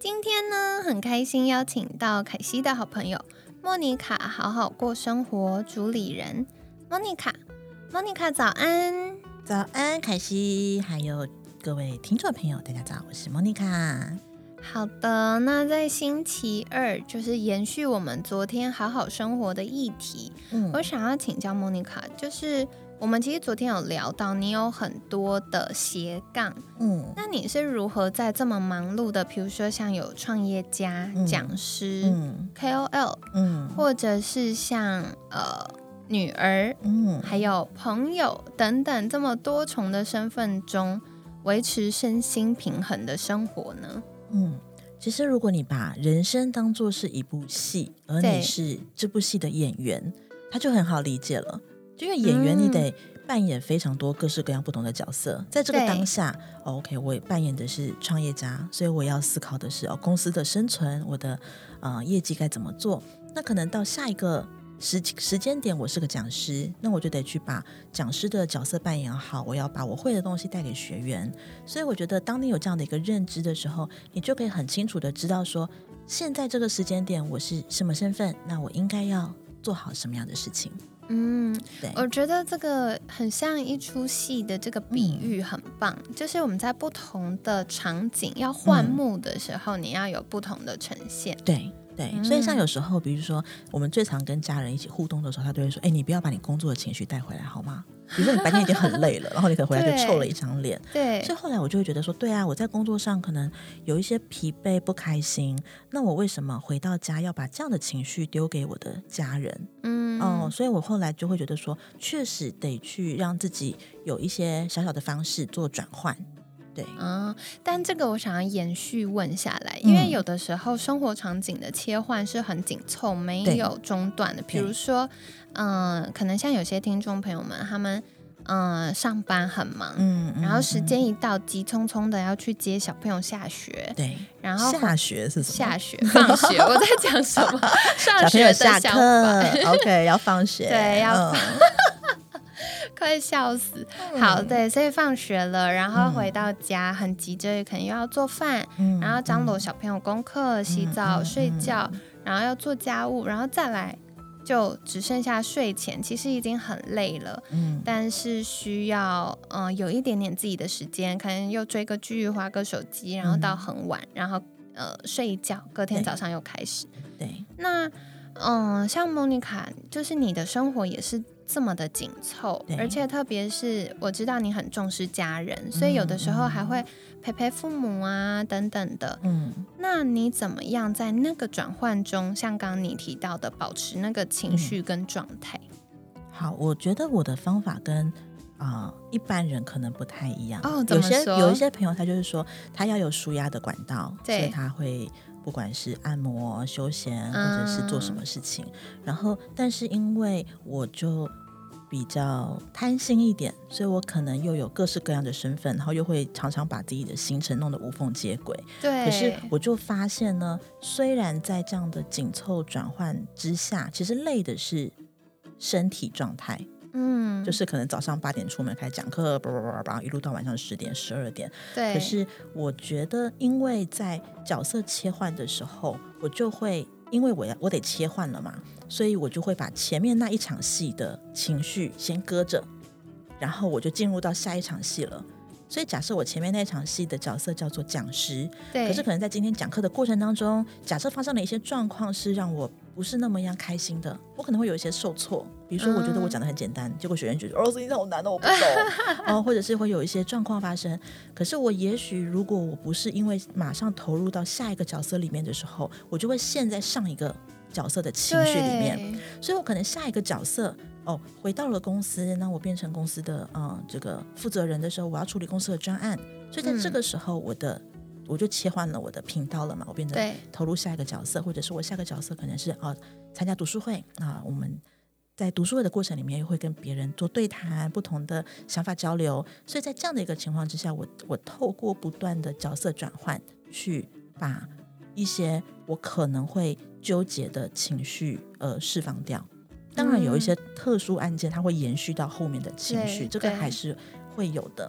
今天呢，很开心邀请到凯西的好朋友莫妮卡，好好过生活主理人莫妮卡。莫妮卡，早安！早安，凯西，还有各位听众朋友，大家早，我是莫妮卡。好的，那在星期二，就是延续我们昨天好好生活的议题，嗯我想要请教莫妮卡，就是我们其实昨天有聊到，你有很多的斜杠，嗯。那你是如何在这么忙碌的，比如说像有创业家、嗯。讲师、嗯。KOL，嗯。或者是像呃女儿，嗯，还有朋友等等这么多重的身份中，维持身心平衡的生活呢？嗯，其实如果你把人生当做是一部戏，而你是这部戏的演员，他就很好理解了。就因为演员，你嗯得扮演非常多各式各样不同的角色，在这个当下、哦、，OK，我扮演的是创业家，所以我要思考的是哦，公司的生存，我的呃业绩该怎么做。那可能到下一个时时间点，我是个讲师，那我就得去把讲师的角色扮演好，我要把我会的东西带给学员。所以我觉得，当你有这样的一个认知的时候，你就可以很清楚的知道说，现在这个时间点我是什么身份，那我应该要做好什么样的事情。嗯，对，我觉得这个很像一出戏的这个比喻很棒，就是我们在不同的场景要换幕的时候，你要有不同的呈现。对。对，所以像有时候，比如说我们最常跟家人一起互动的时候，他都会说：“哎，你不要把你工作的情绪带回来，好吗？”比如说你白天已经很累了，然后你可能回来就臭了一张脸。对所以后来我就会觉得说，对啊，我在工作上可能有一些疲惫、不开心，那我为什么回到家要把这样的情绪丢给我的家人？嗯哦，所以我后来就会觉得说，确实得去让自己有一些小小的方式做转换。对，啊、但这个我想要延续问下来，因为嗯有的时候生活场景的切换是很紧凑，没有中断的。比如说，嗯、可能像有些听众朋友们，他们嗯、呃上班很忙，嗯，然后嗯时间一到，急匆匆的要去接小朋友下学，对，然后下学是什么？下学放学，我在讲什么？上小朋友学下想课法。，OK，要放学，对要嗯 快笑死！好，对，所以放学了，然后回到家很急着，可能又要做饭，嗯然后张罗小朋友功课、洗澡、嗯睡觉，然后要做家务，然后再来就只剩下睡前，其实已经很累了，嗯。但是需要嗯、呃有一点点自己的时间，可能又追个剧、划个手机，然后到很晚，然后呃睡一觉，隔天早上又开始。对，那嗯，像莫妮卡，就是你的生活也是这么的紧凑，而且特别是我知道你很重视家人，所以有的时候还会陪陪父母啊等等的。嗯那你怎么样在那个转换中，像刚刚你提到的，保持那个情绪跟状态？好，我觉得我的方法跟啊、一般人可能不太一样。哦有些有一些朋友他就是说他要有舒压的管道，所对以他会不管是按摩、休闲，或者是做什么事情。然后，但是因为我就比较贪心一点，所以我可能又有各式各样的身份，然后又会常常把自己的行程弄得无缝接轨。对，可是我就发现呢，虽然在这样的紧凑转换之下，其实累的是身体状态，嗯，就是可能早上八点出门开始讲课，叭叭叭叭，一路到晚上十点、十二点。对，可是我觉得，因为在角色切换的时候，我就会因为我要我得切换了嘛，所以我就会把前面那一场戏的情绪先搁着，然后我就进入到下一场戏了。所以假设我前面那场戏的角色叫做讲师，对，可是可能在今天讲课的过程当中，假设发生了一些状况是让我不是那么样开心的，我可能会有一些受挫。比如说，我觉得我讲的很简单，结果学员觉得哦，声音好难哦，我不懂。哦，或者是会有一些状况发生。可是我也许如果我不是因为马上投入到下一个角色里面的时候，我就会陷在上一个角色的情绪里面。所以我可能下一个角色哦，回到了公司，那我变成公司的呃这个负责人的时候，我要处理公司的专案，所以在这个时候，我的、我就切换了我的频道了嘛，我变成，投入下一个角色，或者是我下个角色可能是啊参加读书会啊，我们在读书会的过程里面又会跟别人做对谈，不同的想法交流，所以在这样的一个情况之下，我我透过不断的角色转换，去把一些我可能会纠结的情绪呃释放掉。当然有一些特殊案件，它会延续到后面的情绪，对这个还是会有的。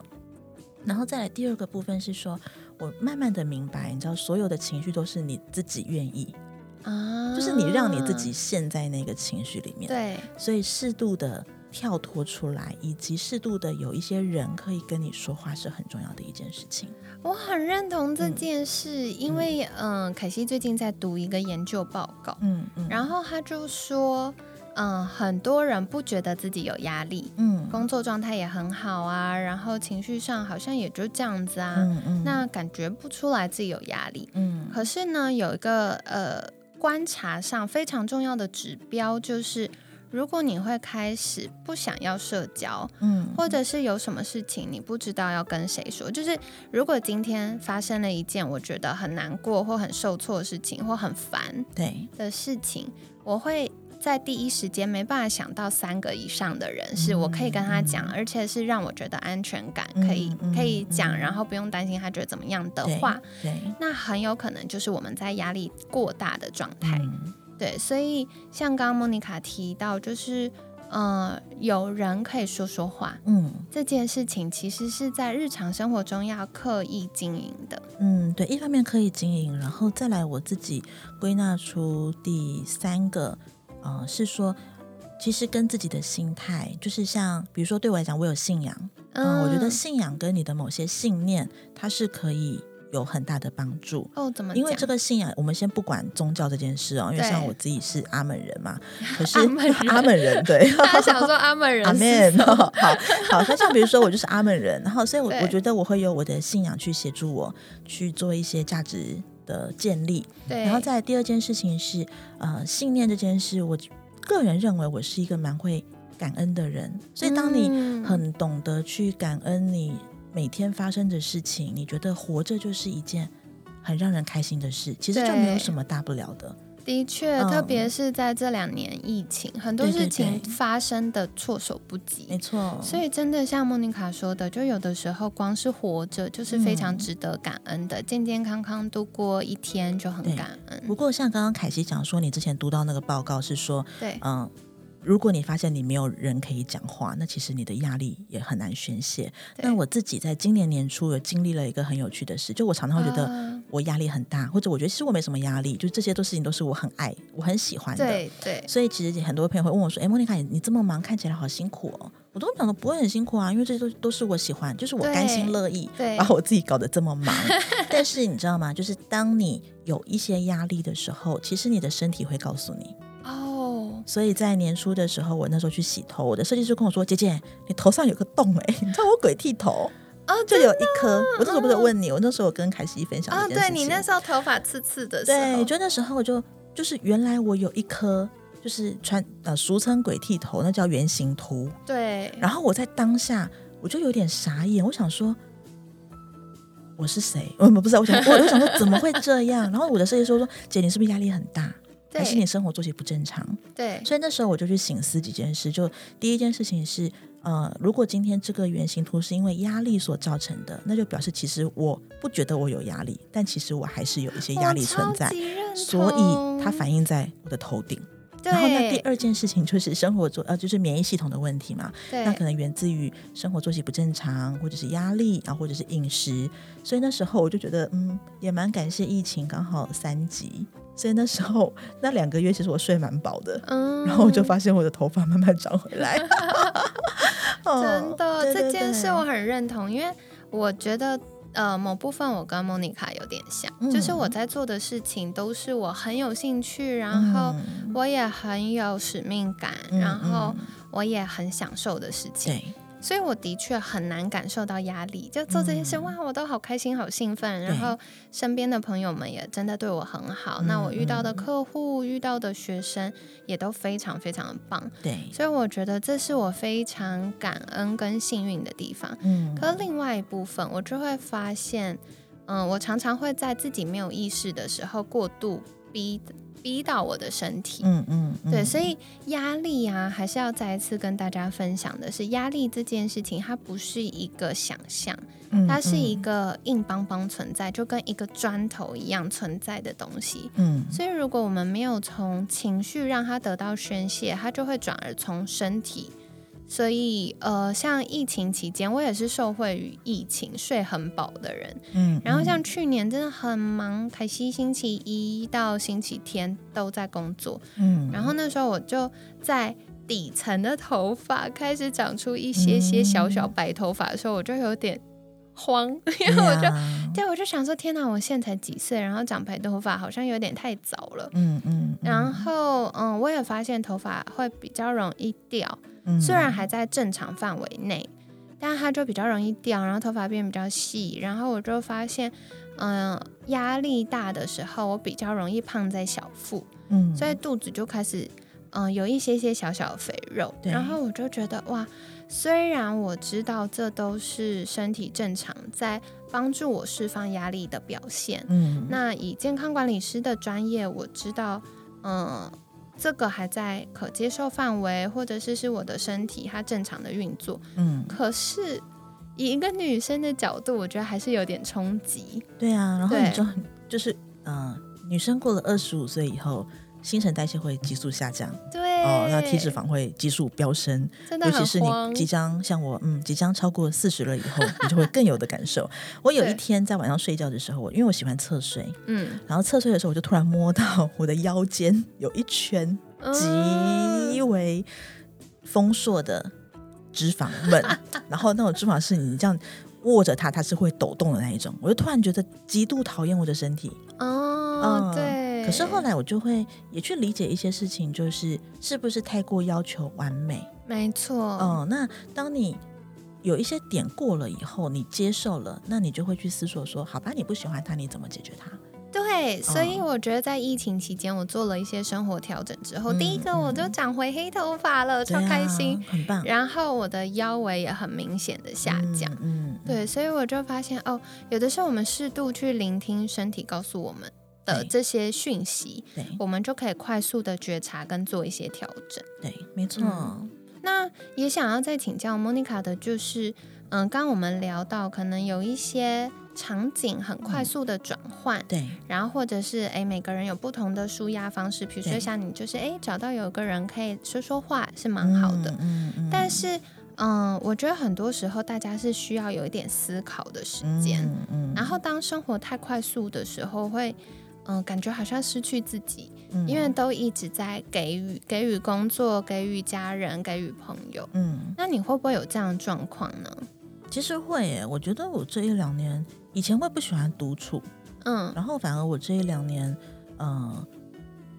然后再来第二个部分是说，我慢慢的明白，你知道，所有的情绪都是你自己愿意，啊，就是你让你自己陷在那个情绪里面。对，所以适度的跳脱出来，以及适度的有一些人可以跟你说话，是很重要的一件事情。我很认同这件事，因为嗯，凯西最近在读一个研究报告，嗯嗯然后他就说，嗯，很多人不觉得自己有压力，嗯工作状态也很好啊，然后情绪上好像也就这样子啊，嗯嗯那感觉不出来自己有压力。嗯可是呢，有一个呃观察上非常重要的指标就是。如果你会开始不想要社交，嗯或者是有什么事情你不知道要跟谁说，就是如果今天发生了一件我觉得很难过或很受挫的事情，或很烦对的事情，我会在第一时间没办法想到三个以上的人是我可以跟他讲，而且是让我觉得安全感，可以嗯可以讲，嗯然后不用担心他觉得怎么样的话，对那很有可能就是我们在压力过大的状态。嗯对，所以像刚刚莫妮卡提到，就是呃，有人可以说说话，嗯这件事情其实是在日常生活中要刻意经营的。嗯，对，一方面刻意经营，然后再来我自己归纳出第三个，呃，是说。其实跟自己的心态，就是像比如说对我来讲，我有信仰，嗯，我觉得信仰跟你的某些信念，它是可以有很大的帮助。哦，怎么？因为这个信仰，我们先不管宗教这件事哦，因为像我自己是阿门人嘛，可是阿门人人对，大家想说阿门人阿是门什么好好，那像比如说我就是阿门人，然后所以我对我觉得我会有我的信仰去协助我去做一些价值的建立，对，然后再第二件事情是呃信念这件事，我个人认为我是一个蛮会感恩的人，所以当你嗯。很懂得去感恩你每天发生的事情，你觉得活着就是一件很让人开心的事，其实就没有什么大不了的。的确，嗯特别是在这两年疫情，很多事情发生的措手不及。没错，所以真的像莫妮卡说的，就有的时候光是活着就是非常嗯值得感恩的，健健康康度过一天就很感恩。不过像刚刚凯西讲说，你之前读到那个报告是说，对，嗯。如果你发现你没有人可以讲话，那其实你的压力也很难宣泄。对那我自己在今年年初有经历了一个很有趣的事，就我常常会觉得啊我压力很大，或者我觉得其实我没什么压力，就这些都事情都是我很爱、我很喜欢的。对对所以其实很多朋友会问我说：“哎，莫妮卡，你你这么忙，看起来好辛苦哦。”我都讲的不会很辛苦啊，因为这些都都是我喜欢，就是我甘心乐意对把我自己搞得这么忙。但是你知道吗？就是当你有一些压力的时候，其实你的身体会告诉你。哦，所以在年初的时候，我那时候去洗头，我的设计师跟我说：“姐姐，你头上有个洞哎、你知道我鬼剃头。”哦，就有一颗，我那时候不是问你，我那时候我跟凯西分享哦，这件事情。对你那时候头发刺刺的时候，对，就那时候我就就是原来我有一颗就是穿呃俗称鬼剃头，那叫圆形秃。对，然后我在当下我就有点傻眼，我想说我是谁？我 不是，我想我就想说怎么会这样？然后我的设计师说姐，你是不是压力很大？还是你生活作息不正常？对所以那时候我就去醒思几件事。就第一件事情是，呃，如果今天这个圆形图是因为压力所造成的，那就表示其实我不觉得我有压力，但其实我还是有一些压力存在，所以它反映在我的头顶。对，然后那，第二件事情就是生活作呃，就是免疫系统的问题嘛。对那可能源自于生活作息不正常，或者是压力，然后或者是饮食。所以那时候我就觉得，嗯，也蛮感谢疫情刚好三级。所以那时候那两个月，其实我睡蛮饱的。嗯，然后我就发现我的头发慢慢长回来。哦真的对对这件事我很认同，因为我觉得。呃，某部分我跟莫妮卡有点像，嗯就是我在做的事情都是我很有兴趣，然后嗯我也很有使命感，嗯然后嗯。我也很享受的事情。对所以我的确很难感受到压力，就做这些事，嗯哇，我都好开心、好兴奋。然后身边的朋友们也真的对我很好，嗯那我遇到的嗯客户、遇到的学生也都非常非常的棒。对，所以我觉得这是我非常感恩跟幸运的地方。嗯，可另外一部分，我就会发现，嗯，我常常会在自己没有意识的时候过度逼逼到我的身体。嗯嗯，嗯对，所以压力啊，还是要再一次跟大家分享的是，压力这件事情，它不是一个想象，嗯它是一嗯个硬邦邦存在，就跟一个砖头一样存在的东西。嗯所以，如果我们没有从情绪让它得到宣泄，它就会转而从身体。所以，呃，像疫情期间，我也是受惠于疫情睡很饱的人。嗯，然后像去年真的很忙，凯西星期一到星期天都在工作，嗯，然后那时候我就在底层的头发开始长出一些些小小白头发的时候，我就有点慌，因为我就对我就想说，天哪，我现在才几岁，然后长白头发好像有点太早了。嗯嗯，然后，嗯，我也发现头发会比较容易掉，嗯虽然还在正常范围内，但它就比较容易掉，然后头发变比较细。然后我就发现，嗯、压力大的时候，我比较容易胖在小腹，嗯，所以肚子就开始，嗯、有一些些小小的肥肉。然后我就觉得，哇，虽然我知道这都是身体正常在帮助我释放压力的表现，嗯那以健康管理师的专业，我知道，嗯，这个还在可接受范围，或者是是我的身体它正常的运作。嗯，可是以一个女生的角度，我觉得还是有点冲击。对啊，然后你就就是呃，女生过了二十五岁以后，新陈代谢会急速下降对，哦，那体脂肪会急速飙升，真的尤其是你即将像我，嗯，即将超过四十了以后，你就会更有的感受。我有一天在晚上睡觉的时候，我因为我喜欢侧睡，嗯，然后侧睡的时候，我就突然摸到我的腰间有一圈极嗯为丰硕的脂肪们，然后那种脂肪是你这样握着它，它是会抖动的那一种。我就突然觉得极度讨厌我的身体。哦，嗯对。可是后来我就会也去理解一些事情，就是是不是太过要求完美。没错，嗯，那当你有一些点过了以后，你接受了，那你就会去思索说，好吧，你不喜欢它，你怎么解决它？对，所以嗯我觉得在疫情期间，我做了一些生活调整之后，嗯第一个我就嗯长回黑头发了，超开心。，很棒，然后我的腰围也很明显的下降。嗯，嗯，对，所以我就发现哦，有的时候我们适度去聆听身体告诉我们的这些讯息，对。我们就可以快速的觉察跟做一些调整。对，没错，嗯。那也想要再请教 Monica 的就是，嗯，刚刚我们聊到可能有一些场景很快速的转换。对，然后或者是诶，每个人有不同的舒压方式，比如说像你就是诶，找到有个人可以说说话是蛮好的，嗯嗯，但是嗯，我觉得很多时候大家是需要有一点思考的时间，嗯嗯。然后当生活太快速的时候，会嗯感觉好像失去自己，嗯因为都一直在给予给予工作、给予家人、给予朋友。嗯，那你会不会有这样的状况呢？其实会耶，我觉得我这一两年以前会不喜欢独处，嗯然后反而我这一两年，呃，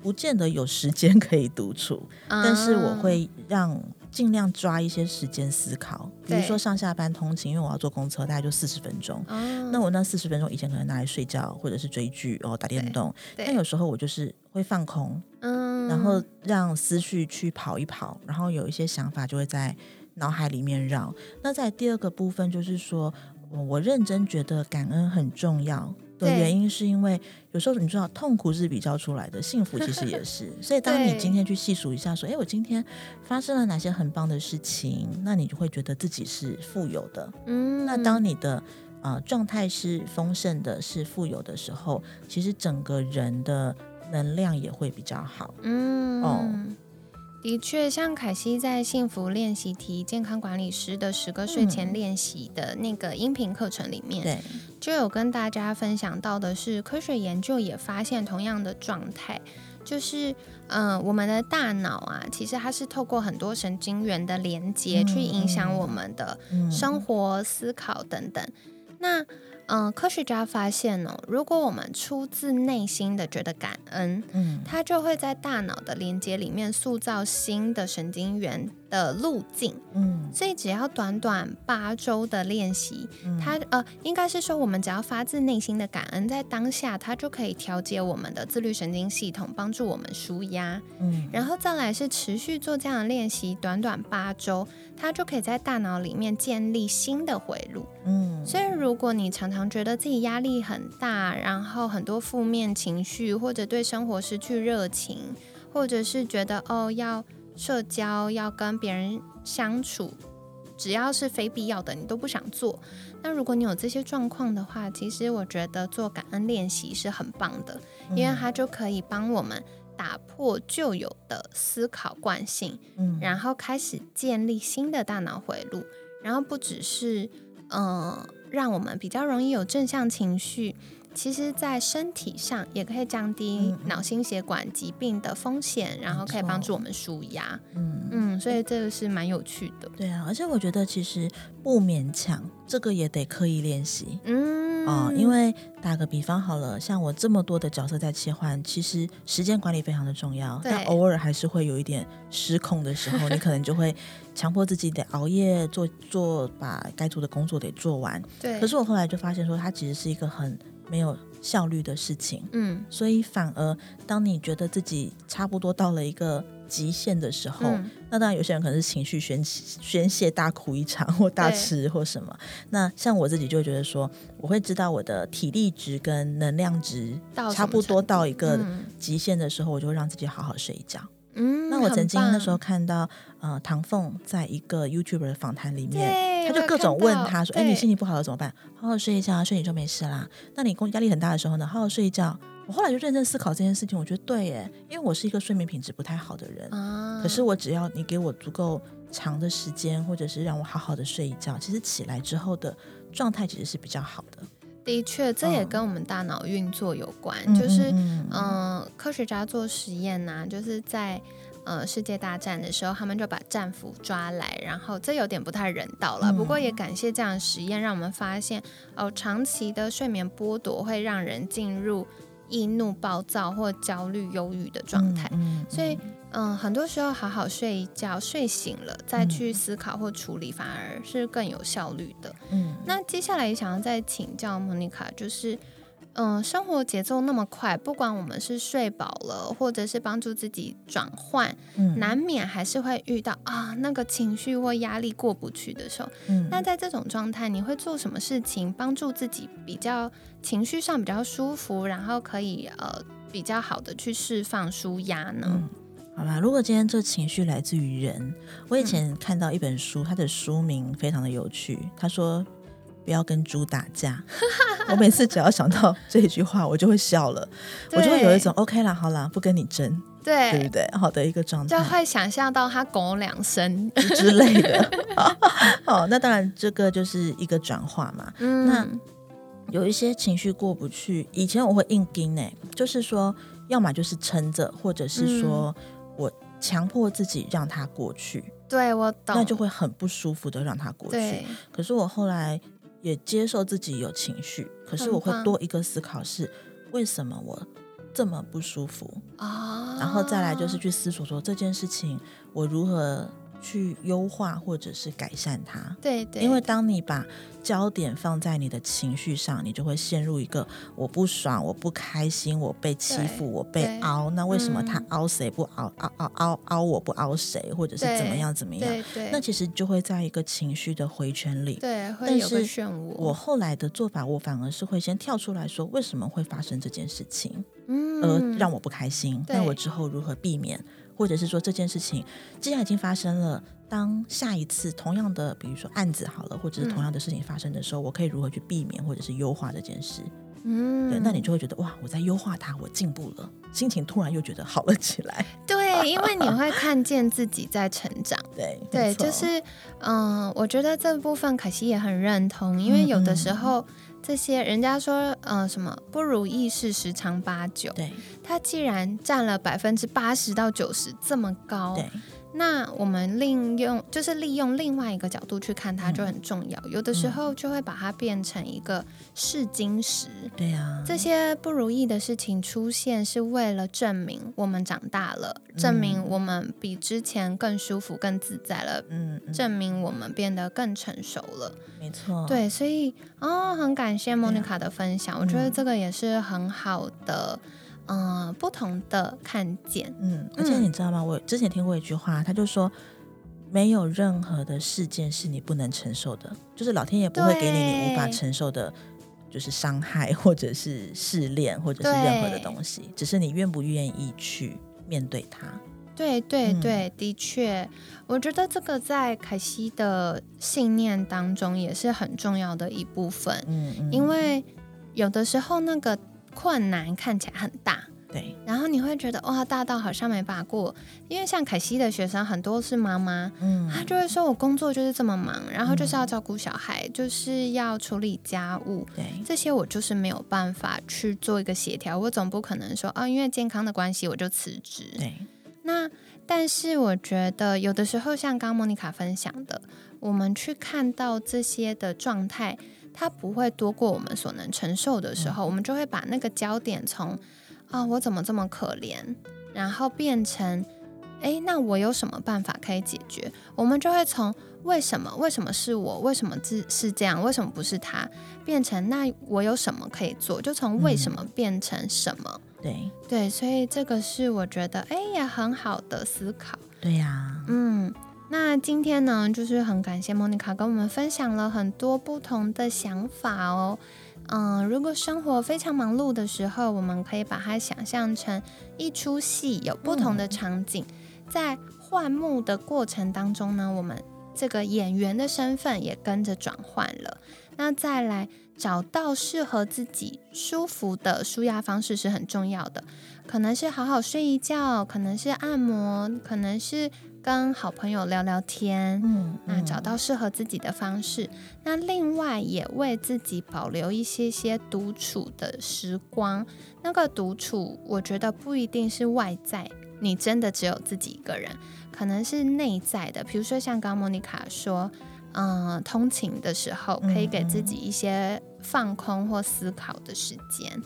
不见得有时间可以独处，但是我啊会让尽量抓一些时间思考，比如说上下班通勤，因为我要坐公车，大概就四十分钟。哦，那我那四十分钟以前可能拿来睡觉，或者是追剧，哦打电动。但有时候我就是会放空，嗯，然后让思绪去跑一跑，然后有一些想法就会在脑海里面绕。那在第二个部分就是说，我我认真觉得感恩很重要的原因，是因为有时候你知道痛苦是比较出来的，幸福其实也 是。所以当你今天去细数一下，说，哎，我今天发生了哪些很棒的事情，那你就会觉得自己是富有的。嗯，那当你的呃状态是丰盛的、是富有的时候，其实整个人的能量也会比较好。嗯，哦的确，像凯西在幸福练习题健康管理师的十个睡前练习的那个音频课程里面，对，就有跟大家分享到的是，科学研究也发现同样的状态，就是嗯、呃我们的大脑啊，其实它是透过很多神经元的连接嗯去影响我们的嗯。生活、思考等等。那嗯、呃科学家发现哦，如果我们出自内心的觉得感恩，嗯。它就会在大脑的连接里面塑造新的神经元的路径。嗯所以只要短短八周的练习，嗯它呃，应该是说我们只要发自内心的感恩，在当下它就可以调节我们的自律神经系统，帮助我们舒压。嗯然后再来是持续做这样的练习，短短八周，它就可以在大脑里面建立新的回路。嗯所以如果你常常觉得自己压力很大，然后很多负面情绪，或者对生活失去热情，或者是觉得哦要社交要跟别人相处，只要是非必要的你都不想做。那如果你有这些状况的话，其实我觉得做感恩练习是很棒的，因为它就可以帮我们打破旧有的思考惯性，嗯然后开始建立新的大脑回路，然后不只是嗯、呃让我们比较容易有正向情绪，其实在身体上也可以降低脑心血管疾病的风险，然后可以帮助我们舒压。嗯嗯，所以这个是蛮有趣的。对啊，而且我觉得其实不勉强，这个也得刻意练习。嗯，哦，因为打个比方好了，像我这么多的角色在切换，其实时间管理非常的重要，对但偶尔还是会有一点失控的时候，你可能就会 强迫自己得熬夜做做，把该做的工作得做完。对，可是我后来就发现说，它其实是一个很没有效率的事情，嗯。所以反而当你觉得自己差不多到了一个极限的时候，嗯。那当然有些人可能是情绪宣宣泄，大哭一场或大吃或什么。那像我自己就会觉得说，我会知道我的体力值跟能量值差不多到一个嗯。极限的时候，我就会让自己好好睡一觉。嗯，那我曾经那时候看到呃唐凤在一个 YouTuber 的访谈里面。他就各种问他说：“哎，你心情不好了怎么办？好好睡一觉啊，睡你就没事啦。那你工压力很大的时候呢，好好睡一觉。”我后来就认真思考这件事情，我觉得对耶，因为我是一个睡眠品质不太好的人，啊，可是我只要你给我足够长的时间，或者是让我好好的睡一觉，其实起来之后的状态其实是比较好的。的确，这也嗯跟我们大脑运作有关，嗯就是嗯嗯、呃科学家做实验呐、就是在呃世界大战的时候，他们就把战俘抓来，然后这有点不太人道了。嗯不过也感谢这样的实验，让我们发现哦，长期的睡眠剥夺会让人进入易怒、暴躁或焦虑、忧郁的状态。嗯所以，嗯，很多时候好好睡一觉，睡醒了再去思考或处理，反而是更有效率的。嗯那接下来也想要再请教莫妮卡，就是，嗯、生活节奏那么快，不管我们是睡饱了，或者是帮助自己转换，嗯难免还是会遇到啊那个情绪或压力过不去的时候。嗯那在这种状态，你会做什么事情帮助自己比较情绪上比较舒服，然后可以呃比较好的去释放舒压呢？嗯，好啦，如果今天这情绪来自于人，我以前看到一本书，它的书名非常的有趣，他说。不要跟猪打架。我每次只要想到这句话，我就会笑了，我就会有一种 OK 啦，好啦，不跟你争，对对不对？好的一个状态。就会想象到他狗两声，之类的。哦，那当然这个就是一个转化嘛。嗯，那有一些情绪过不去，以前我会硬盯呢，就是说，要么就是撑着，或者是说我强迫自己让它过去，对我懂，那就会很不舒服的让它过去。可是我后来也接受自己有情绪，可是我会多一个思考是，为什么我这么不舒服？啊，然后再来就是去思索说这件事情我如何去优化或者是改善它。对对，因为当你把焦点放在你的情绪上，你就会陷入一个我不爽、我不开心、我被欺负、我被凹。那为什么他嗯凹谁不凹凹凹凹凹我不凹谁，或者是怎么样怎么样？对对，那其实就会在一个情绪的回圈里。对会但有个是漩涡。我后来的做法，我反而是会先跳出来说，为什么会发生这件事情，嗯而让我不开心？那我之后如何避免？或者是说这件事情既然已经发生了，当下一次同样的，比如说案子好了，或者是嗯同样的事情发生的时候，我可以如何去避免或者是优化这件事？嗯对，那你就会觉得哇，我在优化它，我进步了，心情突然又觉得好了起来。对，因为你会看见自己在成长。对，对，就是嗯、我觉得这部分可惜也很认同，因为有的时嗯。嗯候这些人家说，嗯、什么不如意事十常八九，对。它既然占了百分之八十到九十这么高，对那我们利用就是利用另外一个角度去看它就很重要。有的时候就会把它变成一个试金石。对呀，这些不如意的事情出现是为了证明我们长大了，证明我们比之前更舒服、更自在了。嗯，证明我们变得更成熟了。没错。对，所以哦，很感谢莫妮卡的分享，我觉得这个也是很好的。嗯，不同的看见，嗯，而且你知道吗？我之前听过一句话，他就说，没有任何的事件是你不能承受的，就是老天爷不会给你你无法承受的，就是伤害或者是试炼或者是任何的东西，只是你愿不愿意去面对它。对对对，的确，我觉得这个在凯西的信念当中也是很重要的一部分，嗯，因为有的时候那个。困难看起来很大，对，然后你会觉得哇，大到好像没法过。因为像凯西的学生很多是妈妈，嗯，她就会说我工作就是这么忙，然后就是要照顾小孩，就是要处理家务，对，这些我就是没有办法去做一个协调。我总不可能说啊，因为健康的关系我就辞职。对，那但是我觉得有的时候像刚莫妮卡分享的，我们去看到这些的状态。它不会多过我们所能承受的时候，我们就会把那个焦点从啊我怎么这么可怜，然后变成哎那我有什么办法可以解决？我们就会从为什么为什么是我为什么是是这样为什么不是他变成那我有什么可以做？就从为什么变成什么？对对，所以这个是我觉得哎也很好的思考。对呀，嗯。那今天呢，就是很感谢莫妮卡跟我们分享了很多不同的想法哦。嗯，如果生活非常忙碌的时候，我们可以把它想象成一出戏，有不同的场景，在换幕的过程当中呢，我们这个演员的身份也跟着转换了。那再来找到适合自己舒服的舒压方式是很重要的，可能是好好睡一觉，可能是按摩，可能是。跟好朋友聊聊天，嗯，那找到适合自己的方式。那另外也为自己保留一些些独处的时光。那个独处，我觉得不一定是外在，你真的只有自己一个人，可能是内在的。比如说像刚莫妮卡说，嗯，通勤的时候可以给自己一些放空或思考的时间。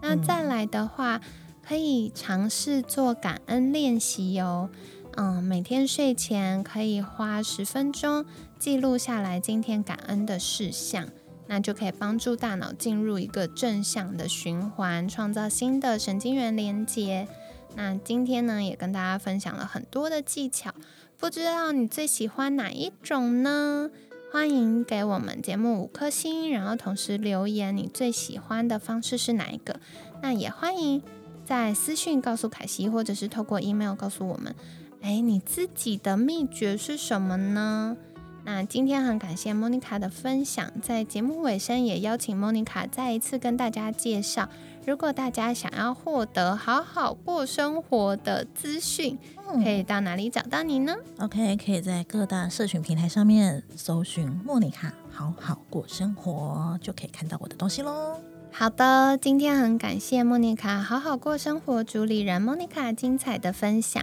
那再来的话，可以尝试做感恩练习哟。嗯，每天睡前可以花十分钟记录下来今天感恩的事项，那就可以帮助大脑进入一个正向的循环，创造新的神经元连接。那今天呢，也跟大家分享了很多的技巧，不知道你最喜欢哪一种呢？欢迎给我们节目五颗星，然后同时留言你最喜欢的方式是哪一个？那也欢迎在私讯告诉凯西，或者是透过 email 告诉我们。哎，你自己的秘诀是什么呢？那今天很感谢莫妮卡的分享，在节目尾声也邀请莫妮卡再一次跟大家介绍，如果大家想要获得好好过生活的资讯，可以到哪里找到你呢？OK，可以在各大社群平台上面搜寻莫妮卡好好过生活，就可以看到我的东西喽。好的，今天很感谢莫妮卡好好过生活主理人莫妮卡精彩的分享。